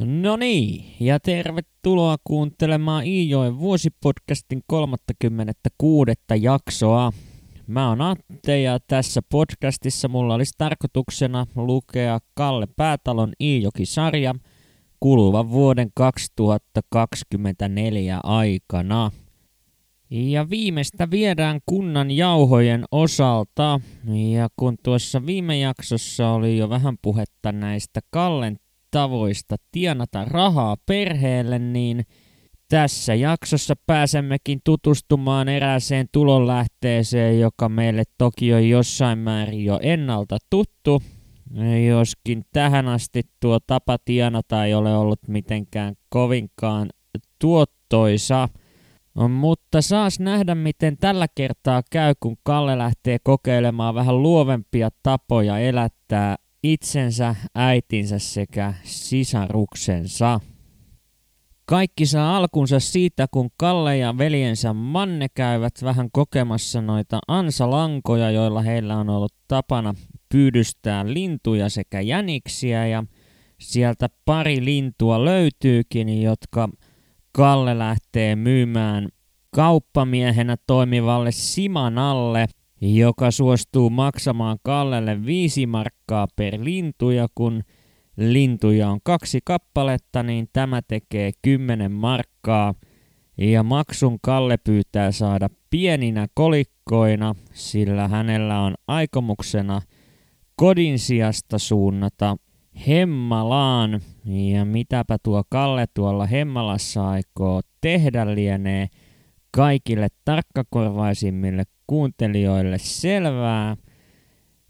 No niin, ja tervetuloa kuuntelemaan Iijoen vuosipodcastin 36. jaksoa. Mä oon Atte ja tässä podcastissa mulla olisi tarkoituksena lukea Kalle Päätalon Iijoki-sarja kuluvan vuoden 2024 aikana. Ja viimeistä viedään kunnan jauhojen osalta. Ja kun tuossa viime jaksossa oli jo vähän puhetta näistä Kallen tavoista tienata rahaa perheelle, niin tässä jaksossa pääsemmekin tutustumaan erääseen tulonlähteeseen, joka meille toki on jossain määrin jo ennalta tuttu, joskin tähän asti tuo tapa tienata ei ole ollut mitenkään kovinkaan tuottoisa. Mutta saas nähdä, miten tällä kertaa käy, kun Kalle lähtee kokeilemaan vähän luovempia tapoja elättää itsensä, äitinsä sekä sisaruksensa. Kaikki saa alkunsa siitä, kun Kalle ja veljensä Manne käyvät vähän kokemassa noita ansalankoja, joilla heillä on ollut tapana pyydystää lintuja sekä jäniksiä ja sieltä pari lintua löytyykin, jotka Kalle lähtee myymään kauppamiehenä toimivalle Simanalle, joka suostuu maksamaan Kallelle viisi markkaa per lintu ja kun lintuja on kaksi kappaletta, niin tämä tekee kymmenen markkaa. Ja maksun Kalle pyytää saada pieninä kolikkoina, sillä hänellä on aikomuksena kodin sijasta suunnata Hemmalaan. Ja mitäpä tuo Kalle tuolla Hemmalassa aikoo tehdä lienee kaikille tarkkakorvaisimmille kuuntelijoille selvää,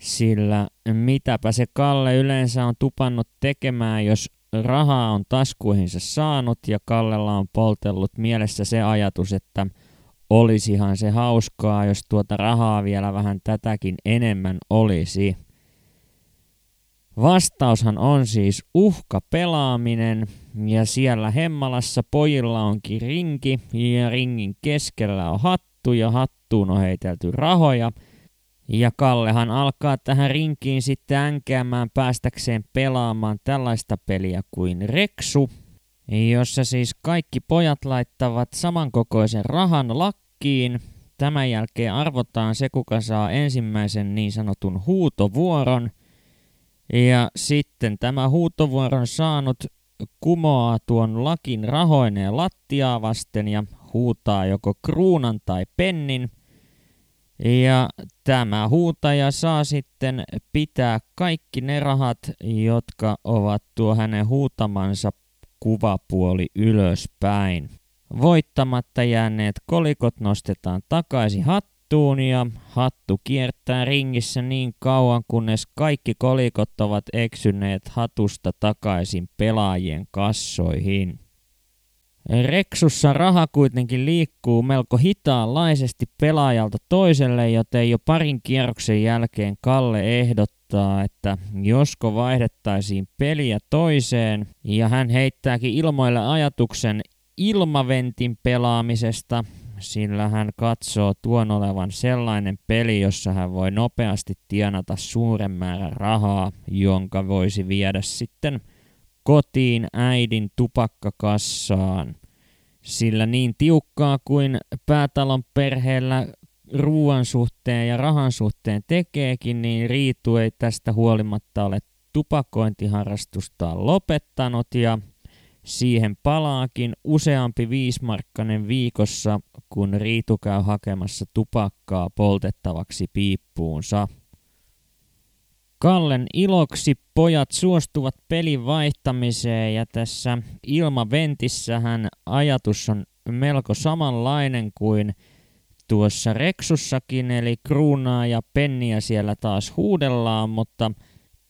sillä mitäpä se Kalle yleensä on tupannut tekemään, jos rahaa on taskuihinsa saanut ja Kallella on poltellut mielessä se ajatus, että olisihan se hauskaa, jos tuota rahaa vielä vähän tätäkin enemmän olisi. Vastaushan on siis uhka pelaaminen ja siellä Hemmalassa pojilla onkin rinki ja ringin keskellä on hattu ja hattuun on heitelty rahoja. Ja Kallehan alkaa tähän rinkiin sitten änkäämään päästäkseen pelaamaan tällaista peliä kuin Reksu, jossa siis kaikki pojat laittavat samankokoisen rahan lakkiin. Tämän jälkeen arvotaan se, kuka saa ensimmäisen niin sanotun huutovuoron – ja sitten tämä huutovuoron saanut kumoaa tuon lakin rahoineen lattiaa vasten ja huutaa joko kruunan tai pennin. Ja tämä huutaja saa sitten pitää kaikki ne rahat, jotka ovat tuo hänen huutamansa kuvapuoli ylöspäin. Voittamatta jääneet kolikot nostetaan takaisin hattuun ja hattu kiertää ringissä niin kauan, kunnes kaikki kolikot ovat eksyneet hatusta takaisin pelaajien kassoihin. Reksussa raha kuitenkin liikkuu melko hitaanlaisesti pelaajalta toiselle, joten jo parin kierroksen jälkeen Kalle ehdottaa, että josko vaihdettaisiin peliä toiseen, ja hän heittääkin ilmoille ajatuksen ilmaventin pelaamisesta, sillä hän katsoo tuon olevan sellainen peli, jossa hän voi nopeasti tienata suuren määrän rahaa, jonka voisi viedä sitten kotiin äidin tupakkakassaan. Sillä niin tiukkaa kuin päätalon perheellä ruoan suhteen ja rahan suhteen tekeekin, niin Riitu ei tästä huolimatta ole tupakointiharrastustaan lopettanut ja Siihen palaakin useampi viismarkkanen viikossa, kun Riitu käy hakemassa tupakkaa poltettavaksi piippuunsa. Kallen iloksi pojat suostuvat pelin vaihtamiseen ja tässä ilmaventissähän ajatus on melko samanlainen kuin tuossa Reksussakin, eli kruunaa ja penniä siellä taas huudellaan, mutta –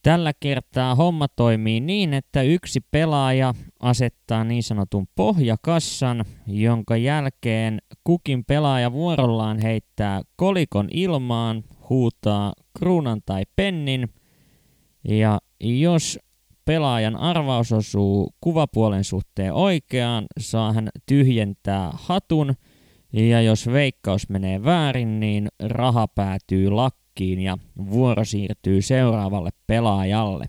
Tällä kertaa homma toimii niin, että yksi pelaaja asettaa niin sanotun pohjakassan, jonka jälkeen kukin pelaaja vuorollaan heittää kolikon ilmaan, huutaa kruunan tai pennin, ja jos pelaajan arvaus osuu kuvapuolen suhteen oikeaan, saa hän tyhjentää hatun, ja jos veikkaus menee väärin, niin raha päätyy lakkaan pakkiin ja vuoro siirtyy seuraavalle pelaajalle.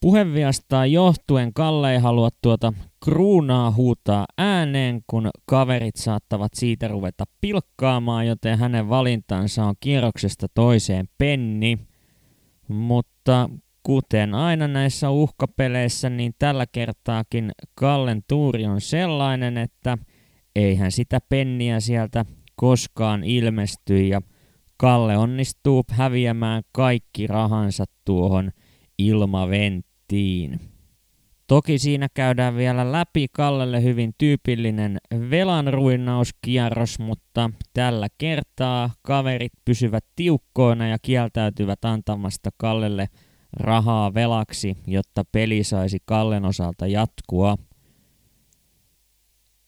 Puheviastaan johtuen Kalle ei halua tuota kruunaa huutaa ääneen, kun kaverit saattavat siitä ruveta pilkkaamaan, joten hänen valintansa on kierroksesta toiseen penni. Mutta kuten aina näissä uhkapeleissä, niin tällä kertaakin Kallen tuuri on sellainen, että eihän sitä penniä sieltä koskaan ilmesty ja Kalle onnistuu häviämään kaikki rahansa tuohon ilmaventtiin. Toki siinä käydään vielä läpi Kallelle hyvin tyypillinen velanruinnauskierros, mutta tällä kertaa kaverit pysyvät tiukkoina ja kieltäytyvät antamasta Kallelle rahaa velaksi, jotta peli saisi Kallen osalta jatkua.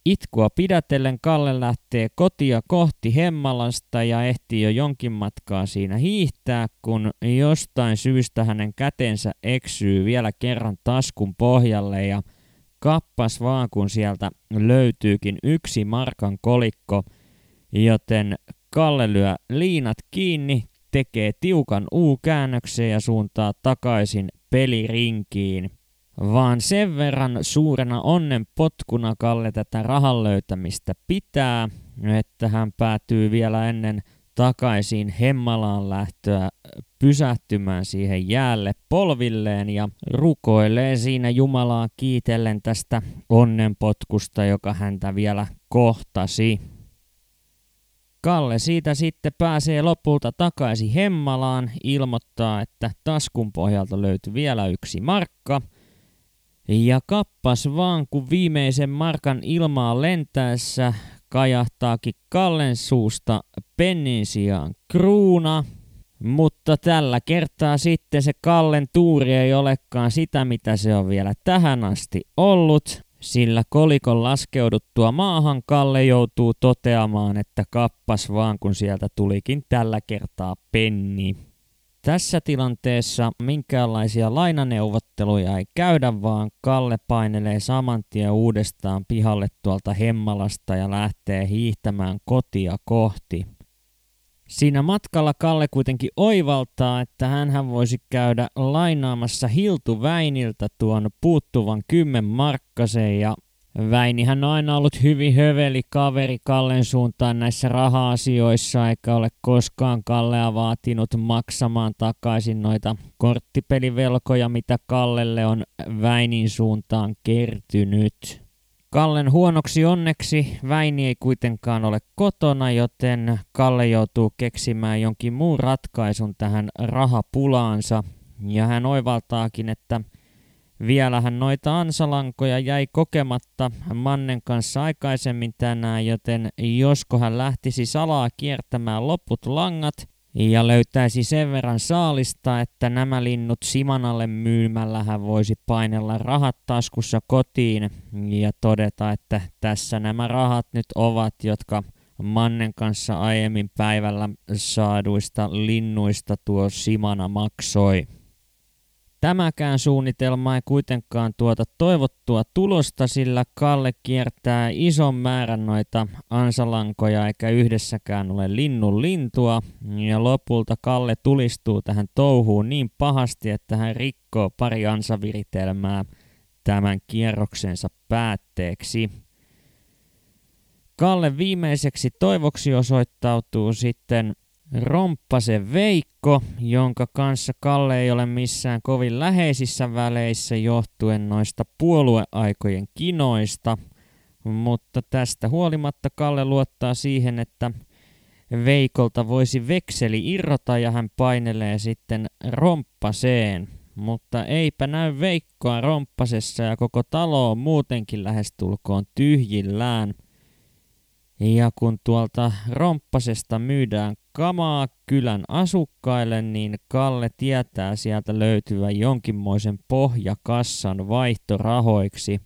Itkua pidätellen Kalle lähtee kotia kohti Hemmalasta ja ehtii jo jonkin matkaa siinä hiihtää, kun jostain syystä hänen kätensä eksyy vielä kerran taskun pohjalle ja kappas vaan kun sieltä löytyykin yksi markan kolikko, joten Kalle lyö liinat kiinni, tekee tiukan U-käännöksen ja suuntaa takaisin pelirinkiin vaan sen verran suurena onnen potkuna Kalle tätä rahan löytämistä pitää, että hän päätyy vielä ennen takaisin Hemmalaan lähtöä pysähtymään siihen jäälle polvilleen ja rukoilee siinä Jumalaa kiitellen tästä onnenpotkusta, joka häntä vielä kohtasi. Kalle siitä sitten pääsee lopulta takaisin Hemmalaan, ilmoittaa, että taskun pohjalta löytyy vielä yksi markka – ja kappas vaan, kun viimeisen markan ilmaa lentäessä kajahtaakin Kallen suusta pennin sijaan kruuna. Mutta tällä kertaa sitten se Kallen tuuri ei olekaan sitä, mitä se on vielä tähän asti ollut, sillä kolikon laskeuduttua maahan Kalle joutuu toteamaan, että kappas vaan, kun sieltä tulikin tällä kertaa penni. Tässä tilanteessa minkäänlaisia lainaneuvotteluja ei käydä, vaan Kalle painelee saman tien uudestaan pihalle tuolta Hemmalasta ja lähtee hiihtämään kotia kohti. Siinä matkalla Kalle kuitenkin oivaltaa, että hän voisi käydä lainaamassa Hiltu Väiniltä tuon puuttuvan kymmen markkasen ja Väinihän on aina ollut hyvin höveli kaveri Kallen suuntaan näissä raha-asioissa, eikä ole koskaan Kallea vaatinut maksamaan takaisin noita korttipelivelkoja, mitä Kallelle on Väinin suuntaan kertynyt. Kallen huonoksi onneksi Väini ei kuitenkaan ole kotona, joten Kalle joutuu keksimään jonkin muun ratkaisun tähän rahapulaansa. Ja hän oivaltaakin, että Vielähän noita ansalankoja jäi kokematta Mannen kanssa aikaisemmin tänään, joten josko hän lähtisi salaa kiertämään loput langat ja löytäisi sen verran saalista, että nämä linnut Simanalle myymällä hän voisi painella rahat taskussa kotiin ja todeta, että tässä nämä rahat nyt ovat, jotka Mannen kanssa aiemmin päivällä saaduista linnuista tuo Simana maksoi. Tämäkään suunnitelma ei kuitenkaan tuota toivottua tulosta, sillä Kalle kiertää ison määrän noita ansalankoja eikä yhdessäkään ole linnun lintua. Ja lopulta Kalle tulistuu tähän touhuun niin pahasti, että hän rikkoo pari ansaviritelmää tämän kierroksensa päätteeksi. Kalle viimeiseksi toivoksi osoittautuu sitten Romppasen Veikko, jonka kanssa Kalle ei ole missään kovin läheisissä väleissä johtuen noista puolueaikojen kinoista, mutta tästä huolimatta Kalle luottaa siihen, että Veikolta voisi vekseli irrota ja hän painelee sitten Romppaseen. Mutta eipä näy Veikkoa Romppasessa ja koko talo on muutenkin lähestulkoon tyhjillään – ja kun tuolta romppasesta myydään kamaa kylän asukkaille, niin Kalle tietää sieltä löytyvän jonkinmoisen pohjakassan vaihtorahoiksi.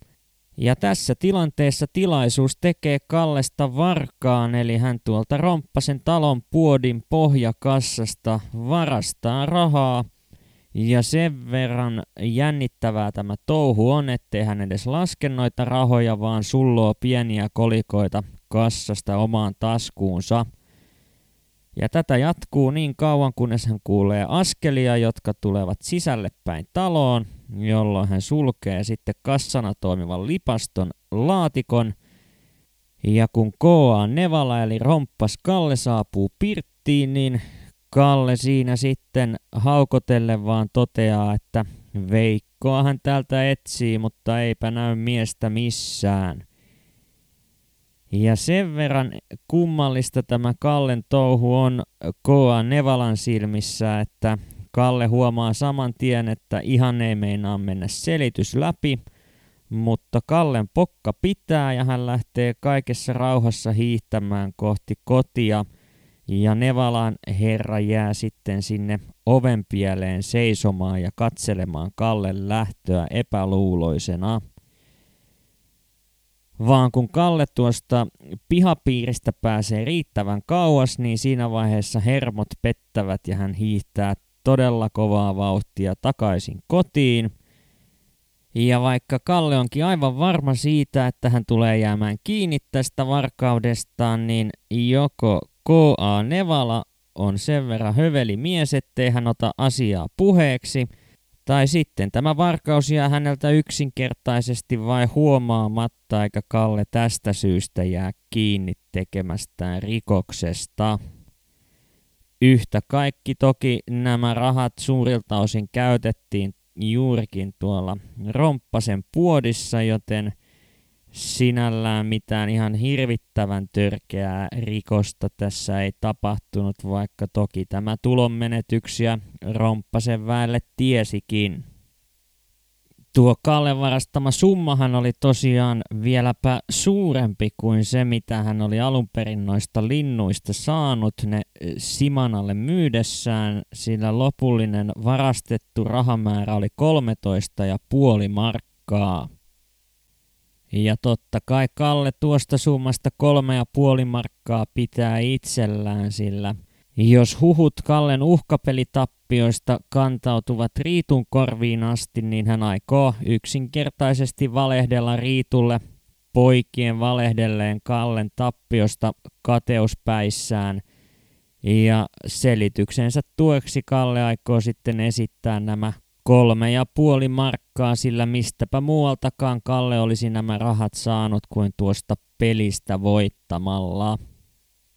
Ja tässä tilanteessa tilaisuus tekee Kallesta varkaan, eli hän tuolta romppasen talon puodin pohjakassasta varastaa rahaa. Ja sen verran jännittävää tämä touhu on, ettei hän edes laske noita rahoja, vaan sulloo pieniä kolikoita kassasta omaan taskuunsa. Ja tätä jatkuu niin kauan, kunnes hän kuulee askelia, jotka tulevat sisälle päin taloon, jolloin hän sulkee sitten kassana toimivan lipaston laatikon. Ja kun K.A. Nevala eli Romppas Kalle saapuu pirttiin, niin Kalle siinä sitten haukotelle vaan toteaa, että Veikkoa hän täältä etsii, mutta eipä näy miestä missään. Ja sen verran kummallista tämä Kallen touhu on Koa Nevalan silmissä, että Kalle huomaa saman tien, että ihan ei meinaa mennä selitys läpi, mutta Kallen pokka pitää ja hän lähtee kaikessa rauhassa hiihtämään kohti kotia – ja Nevalan herra jää sitten sinne oven pieleen seisomaan ja katselemaan Kalle lähtöä epäluuloisena. Vaan kun Kalle tuosta pihapiiristä pääsee riittävän kauas, niin siinä vaiheessa hermot pettävät ja hän hiihtää todella kovaa vauhtia takaisin kotiin. Ja vaikka Kalle onkin aivan varma siitä, että hän tulee jäämään kiinni tästä varkaudestaan, niin joko K.A. Nevala on sen verran höveli mies, ettei hän ota asiaa puheeksi, tai sitten tämä varkaus jää häneltä yksinkertaisesti vai huomaamatta, eikä Kalle tästä syystä jää kiinni tekemästään rikoksesta. Yhtä kaikki toki nämä rahat suurilta osin käytettiin juurikin tuolla Romppasen puodissa, joten sinällään mitään ihan hirvittävän törkeää rikosta tässä ei tapahtunut, vaikka toki tämä tulonmenetyksiä Romppasen väelle tiesikin. Tuo Kalle varastama summahan oli tosiaan vieläpä suurempi kuin se, mitä hän oli alun perin noista linnuista saanut ne Simanalle myydessään, sillä lopullinen varastettu rahamäärä oli 13,5 markkaa. Ja totta kai Kalle tuosta summasta kolme ja puoli markkaa pitää itsellään, sillä jos huhut Kallen uhkapelitappioista kantautuvat Riitun korviin asti, niin hän aikoo yksinkertaisesti valehdella Riitulle poikien valehdelleen Kallen tappiosta kateuspäissään. Ja selityksensä tueksi Kalle aikoo sitten esittää nämä Kolme ja puoli markkaa, sillä mistäpä muualtakaan Kalle olisi nämä rahat saanut kuin tuosta pelistä voittamalla.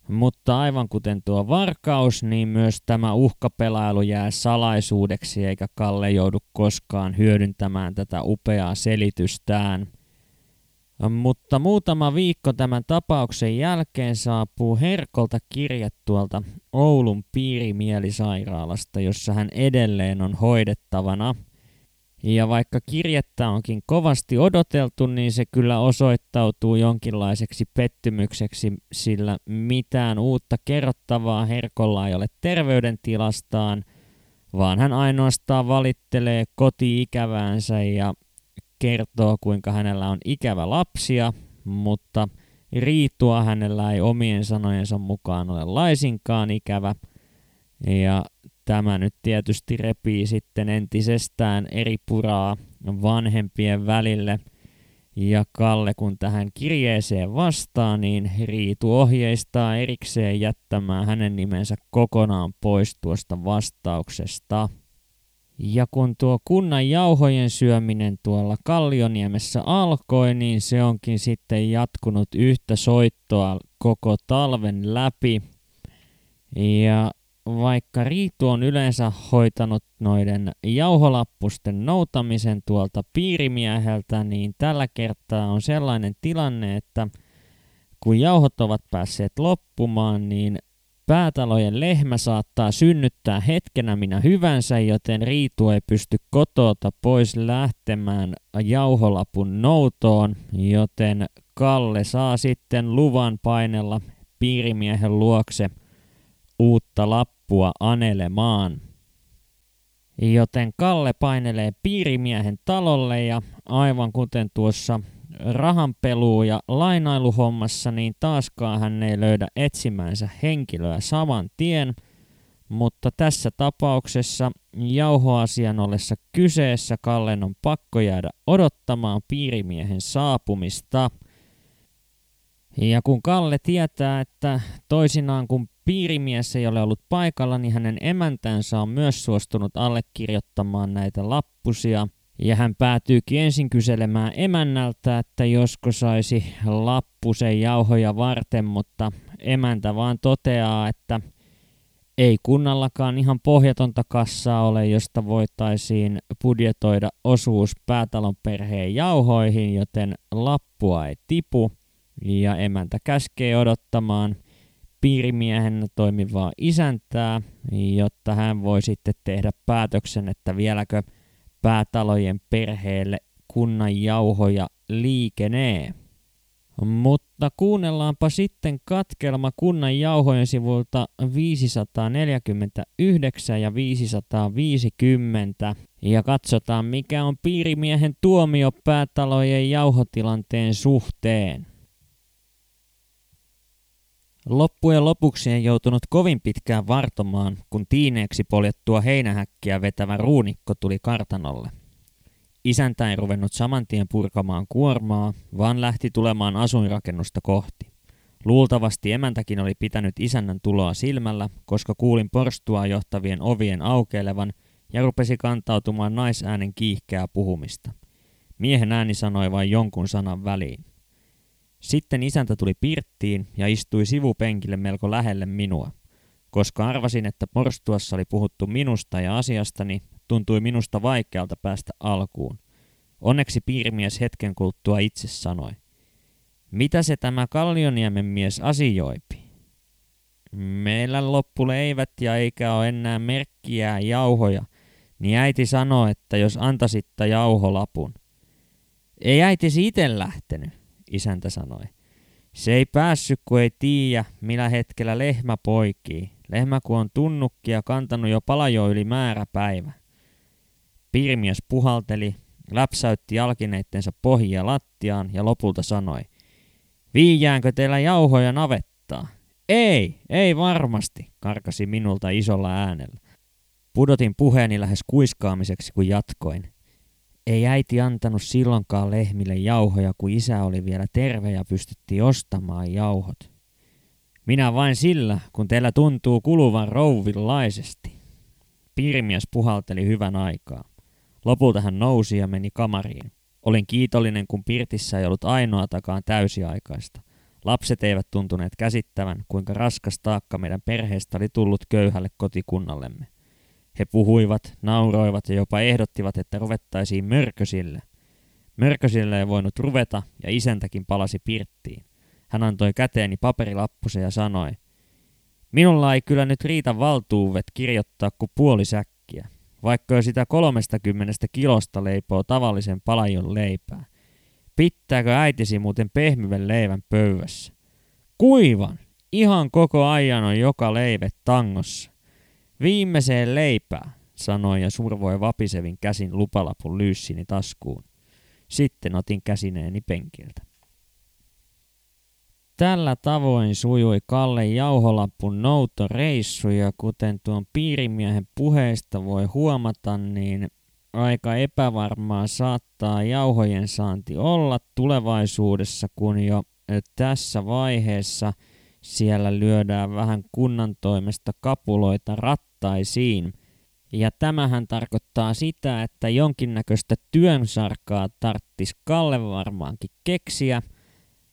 Mutta aivan kuten tuo varkaus, niin myös tämä uhkapelailu jää salaisuudeksi eikä Kalle joudu koskaan hyödyntämään tätä upeaa selitystään. Mutta muutama viikko tämän tapauksen jälkeen saapuu Herkolta kirje tuolta Oulun piirimielisairaalasta, jossa hän edelleen on hoidettavana. Ja vaikka kirjettä onkin kovasti odoteltu, niin se kyllä osoittautuu jonkinlaiseksi pettymykseksi, sillä mitään uutta kerrottavaa Herkolla ei ole terveydentilastaan, vaan hän ainoastaan valittelee koti-ikäväänsä ja kertoo, kuinka hänellä on ikävä lapsia, mutta riitua hänellä ei omien sanojensa mukaan ole laisinkaan ikävä. Ja tämä nyt tietysti repii sitten entisestään eri puraa vanhempien välille. Ja Kalle kun tähän kirjeeseen vastaa, niin Riitu ohjeistaa erikseen jättämään hänen nimensä kokonaan pois tuosta vastauksesta. Ja kun tuo kunnan jauhojen syöminen tuolla Kallioniemessä alkoi, niin se onkin sitten jatkunut yhtä soittoa koko talven läpi. Ja vaikka Riitu on yleensä hoitanut noiden jauholappusten noutamisen tuolta piirimieheltä, niin tällä kertaa on sellainen tilanne, että kun jauhot ovat päässeet loppumaan, niin Päätalojen lehmä saattaa synnyttää hetkenä minä hyvänsä, joten Riitu ei pysty kotota pois lähtemään jauholapun noutoon, joten Kalle saa sitten luvan painella piirimiehen luokse uutta lappua anelemaan. Joten Kalle painelee piirimiehen talolle ja aivan kuten tuossa rahanpeluu ja lainailuhommassa, niin taaskaan hän ei löydä etsimänsä henkilöä saman tien, mutta tässä tapauksessa jauhoasian ollessa kyseessä Kallen on pakko jäädä odottamaan piirimiehen saapumista. Ja kun Kalle tietää, että toisinaan kun piirimies ei ole ollut paikalla, niin hänen emäntänsä on myös suostunut allekirjoittamaan näitä lappusia. Ja hän päätyykin ensin kyselemään emännältä, että josko saisi lappusen jauhoja varten, mutta emäntä vaan toteaa, että ei kunnallakaan ihan pohjatonta kassaa ole, josta voitaisiin budjetoida osuus päätalon perheen jauhoihin, joten lappua ei tipu. Ja emäntä käskee odottamaan piirimiehen toimivaa isäntää, jotta hän voi sitten tehdä päätöksen, että vieläkö päätalojen perheelle kunnan jauhoja liikenee. Mutta kuunnellaanpa sitten katkelma kunnan jauhojen sivulta 549 ja 550 ja katsotaan mikä on piirimiehen tuomio päätalojen jauhotilanteen suhteen. Loppujen lopuksi en joutunut kovin pitkään vartomaan, kun tiineeksi poljettua heinähäkkiä vetävä ruunikko tuli kartanolle. Isäntä ei ruvennut saman tien purkamaan kuormaa, vaan lähti tulemaan asuinrakennusta kohti. Luultavasti emäntäkin oli pitänyt isännän tuloa silmällä, koska kuulin porstua johtavien ovien aukeilevan ja rupesi kantautumaan naisäänen kiihkeää puhumista. Miehen ääni sanoi vain jonkun sanan väliin. Sitten isäntä tuli pirttiin ja istui sivupenkille melko lähelle minua. Koska arvasin, että porstuassa oli puhuttu minusta ja asiastani, tuntui minusta vaikealta päästä alkuun. Onneksi piirimies hetken kuluttua itse sanoi. Mitä se tämä Kallioniemen mies asioipi? Meillä loppu leivät ja eikä ole enää merkkiä jauhoja, niin äiti sanoi, että jos antasitta jauholapun. Ei äiti itse lähtenyt, isäntä sanoi. Se ei päässyt, kun ei tiedä, millä hetkellä lehmä poikii. Lehmä kun on tunnukkia kantanut jo palajo yli määräpäivä. Piirimies puhalteli, läpsäytti jalkineittensa pohjia lattiaan ja lopulta sanoi, Viijäänkö teillä jauhoja navettaa? Ei, ei varmasti, karkasi minulta isolla äänellä. Pudotin puheeni lähes kuiskaamiseksi, kun jatkoin. Ei äiti antanut silloinkaan lehmille jauhoja, kun isä oli vielä terve ja pystyttiin ostamaan jauhot. Minä vain sillä, kun teillä tuntuu kuluvan rouvillaisesti. Piirimies puhalteli hyvän aikaa. Lopulta hän nousi ja meni kamariin. Olin kiitollinen, kun Pirtissä ei ollut ainoatakaan täysiaikaista. Lapset eivät tuntuneet käsittävän, kuinka raskas taakka meidän perheestä oli tullut köyhälle kotikunnallemme. He puhuivat, nauroivat ja jopa ehdottivat, että ruvettaisiin mörkösille. Mörkösille ei voinut ruveta ja isäntäkin palasi pirttiin. Hän antoi käteeni paperilappusen ja sanoi, Minulla ei kyllä nyt riitä valtuuvet kirjoittaa kuin puoli säkkiä, vaikka jo sitä kolmestakymmenestä kilosta leipoo tavallisen palajon leipää. Pitääkö äitisi muuten pehmyven leivän pöydässä? Kuivan! Ihan koko ajan on joka leive tangossa. Viimeiseen leipää, sanoi ja survoi vapisevin käsin lupalapun lyyssini taskuun. Sitten otin käsineeni penkiltä. Tällä tavoin sujui Kalle jauholapun noutoreissu ja kuten tuon piirimiehen puheesta voi huomata, niin aika epävarmaa saattaa jauhojen saanti olla tulevaisuudessa, kun jo tässä vaiheessa – siellä lyödään vähän kunnan toimesta kapuloita rattaisiin. Ja tämähän tarkoittaa sitä, että jonkinnäköistä työnsarkaa tarttis Kalle varmaankin keksiä,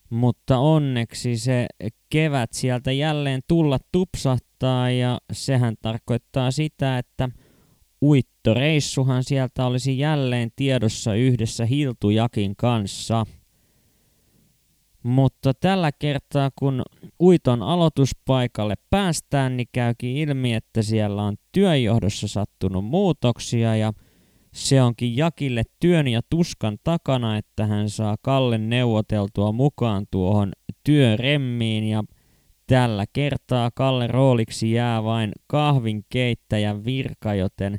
mutta onneksi se kevät sieltä jälleen tulla tupsahtaa ja sehän tarkoittaa sitä, että uittoreissuhan sieltä olisi jälleen tiedossa yhdessä Hiltujakin kanssa – mutta tällä kertaa, kun uiton aloituspaikalle päästään, niin käykin ilmi, että siellä on työnjohdossa sattunut muutoksia ja se onkin Jakille työn ja tuskan takana, että hän saa Kalle neuvoteltua mukaan tuohon työremmiin. Ja tällä kertaa Kalle rooliksi jää vain kahvin keittäjän virka, joten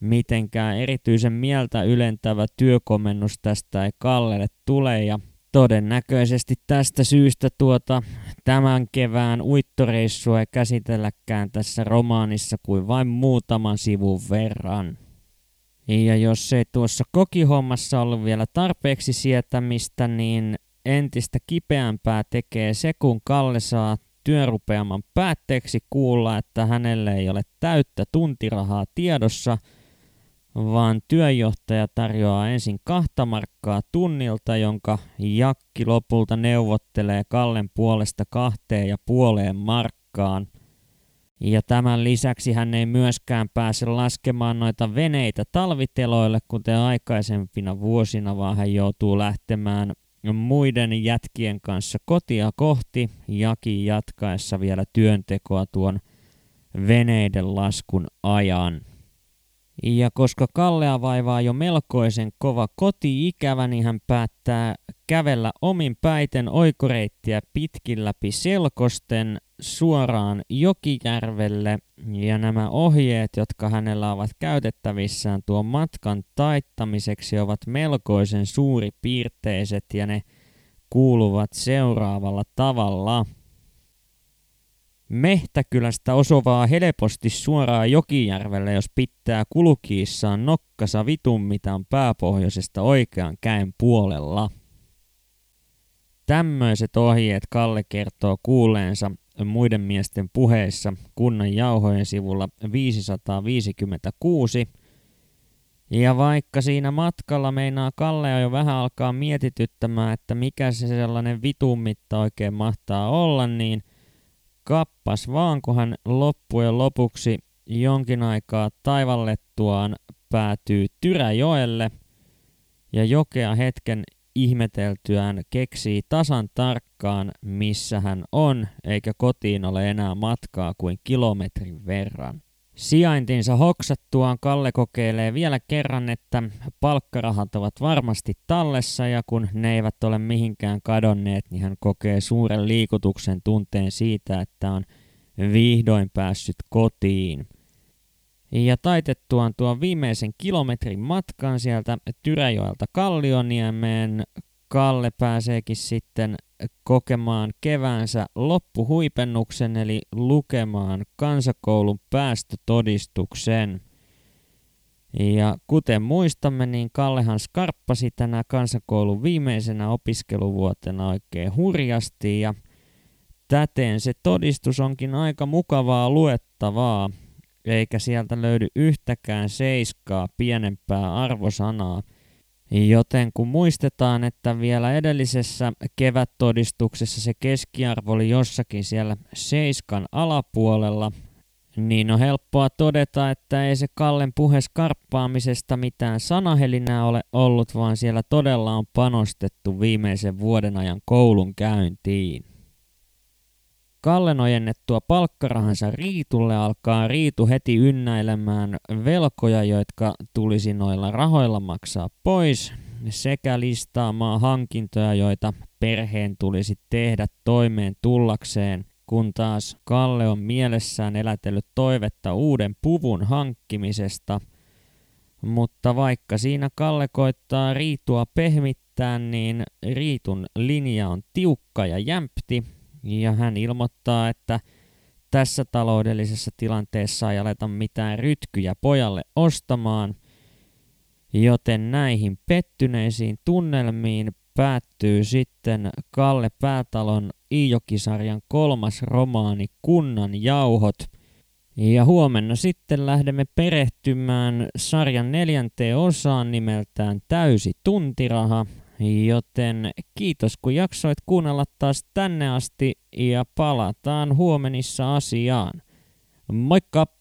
mitenkään erityisen mieltä ylentävä työkomennus tästä ei Kallelle tule. Ja todennäköisesti tästä syystä tuota tämän kevään uittoreissua ei käsitelläkään tässä romaanissa kuin vain muutaman sivun verran. Ja jos ei tuossa kokihommassa ollut vielä tarpeeksi sietämistä, niin entistä kipeämpää tekee se, kun Kalle saa työrupeaman päätteeksi kuulla, että hänelle ei ole täyttä tuntirahaa tiedossa, vaan työjohtaja tarjoaa ensin kahta markkaa tunnilta, jonka Jakki lopulta neuvottelee Kallen puolesta kahteen ja puoleen markkaan – ja tämän lisäksi hän ei myöskään pääse laskemaan noita veneitä talviteloille, kuten aikaisempina vuosina, vaan hän joutuu lähtemään muiden jätkien kanssa kotia kohti, Jaki jatkaessa vielä työntekoa tuon veneiden laskun ajan. Ja koska Kallea vaivaa jo melkoisen kova koti-ikävä, niin hän päättää kävellä omin päiten oikoreittiä pitkin läpi selkosten suoraan Jokijärvelle ja nämä ohjeet, jotka hänellä ovat käytettävissään tuon matkan taittamiseksi, ovat melkoisen suuripiirteiset ja ne kuuluvat seuraavalla tavalla. Mehtäkylästä osovaa helposti suoraan Jokijärvelle, jos pitää kulkiissaan nokkasa vitun mitään pääpohjoisesta oikean käen puolella. Tämmöiset ohjeet Kalle kertoo kuuleensa muiden miesten puheissa kunnan jauhojen sivulla 556. Ja vaikka siinä matkalla meinaa Kalle jo vähän alkaa mietityttämään, että mikä se sellainen vitun mitta oikein mahtaa olla, niin kappas vaan, kun hän loppujen lopuksi jonkin aikaa taivallettuaan päätyy Tyräjoelle ja jokea hetken ihmeteltyään keksii tasan tarkkaan, missä hän on, eikä kotiin ole enää matkaa kuin kilometrin verran. Sijaintinsa hoksattuaan Kalle kokeilee vielä kerran, että palkkarahat ovat varmasti tallessa ja kun ne eivät ole mihinkään kadonneet, niin hän kokee suuren liikutuksen tunteen siitä, että on vihdoin päässyt kotiin. Ja taitettuaan tuon viimeisen kilometrin matkan sieltä Tyräjoelta Kallioniemeen, Kalle pääseekin sitten kokemaan keväänsä loppuhuipennuksen eli lukemaan kansakoulun päästötodistuksen. Ja kuten muistamme, niin Kallehan skarppasi tänä kansakoulun viimeisenä opiskeluvuotena oikein hurjasti ja täten se todistus onkin aika mukavaa luettavaa eikä sieltä löydy yhtäkään seiskaa pienempää arvosanaa. Joten kun muistetaan, että vielä edellisessä kevättodistuksessa se keskiarvo oli jossakin siellä seiskan alapuolella, niin on helppoa todeta, että ei se Kallen puhe skarppaamisesta mitään sanahelinää ole ollut, vaan siellä todella on panostettu viimeisen vuoden ajan koulun käyntiin. Kallen ojennettua palkkarahansa Riitulle alkaa Riitu heti ynnäilemään velkoja, jotka tulisi noilla rahoilla maksaa pois, sekä listaamaan hankintoja, joita perheen tulisi tehdä toimeen tullakseen, kun taas Kalle on mielessään elätellyt toivetta uuden puvun hankkimisesta. Mutta vaikka siinä Kalle koittaa Riitua pehmittää, niin Riitun linja on tiukka ja jämpti, ja hän ilmoittaa, että tässä taloudellisessa tilanteessa ei aleta mitään rytkyjä pojalle ostamaan, joten näihin pettyneisiin tunnelmiin päättyy sitten Kalle Päätalon Iijokisarjan kolmas romaani Kunnan jauhot. Ja huomenna sitten lähdemme perehtymään sarjan neljänteen osaan nimeltään Täysi tuntiraha, Joten kiitos kun jaksoit kuunnella taas tänne asti ja palataan huomenissa asiaan. Moikka!